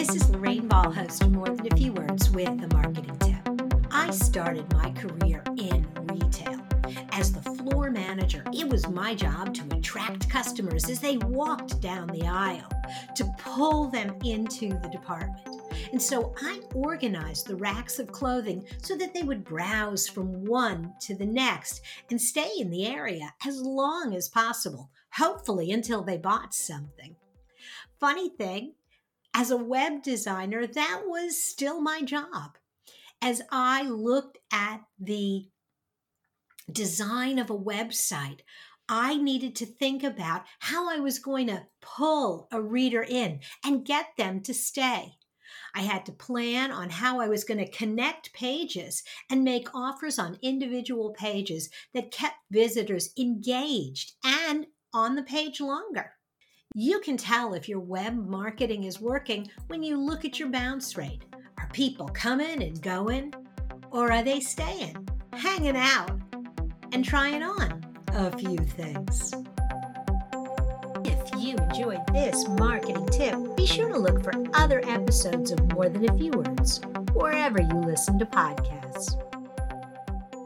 This is Lorraine Ball, host of More Than a Few Words with the Marketing Tip. I started my career in retail. As the floor manager, it was my job to attract customers as they walked down the aisle, to pull them into the department. And so I organized the racks of clothing so that they would browse from one to the next and stay in the area as long as possible, hopefully until they bought something. Funny thing, as a web designer, that was still my job. As I looked at the design of a website, I needed to think about how I was going to pull a reader in and get them to stay. I had to plan on how I was going to connect pages and make offers on individual pages that kept visitors engaged and on the page longer. You can tell if your web marketing is working when you look at your bounce rate. Are people coming and going? Or are they staying, hanging out, and trying on a few things? If you enjoyed this marketing tip, be sure to look for other episodes of More Than a Few Words wherever you listen to podcasts.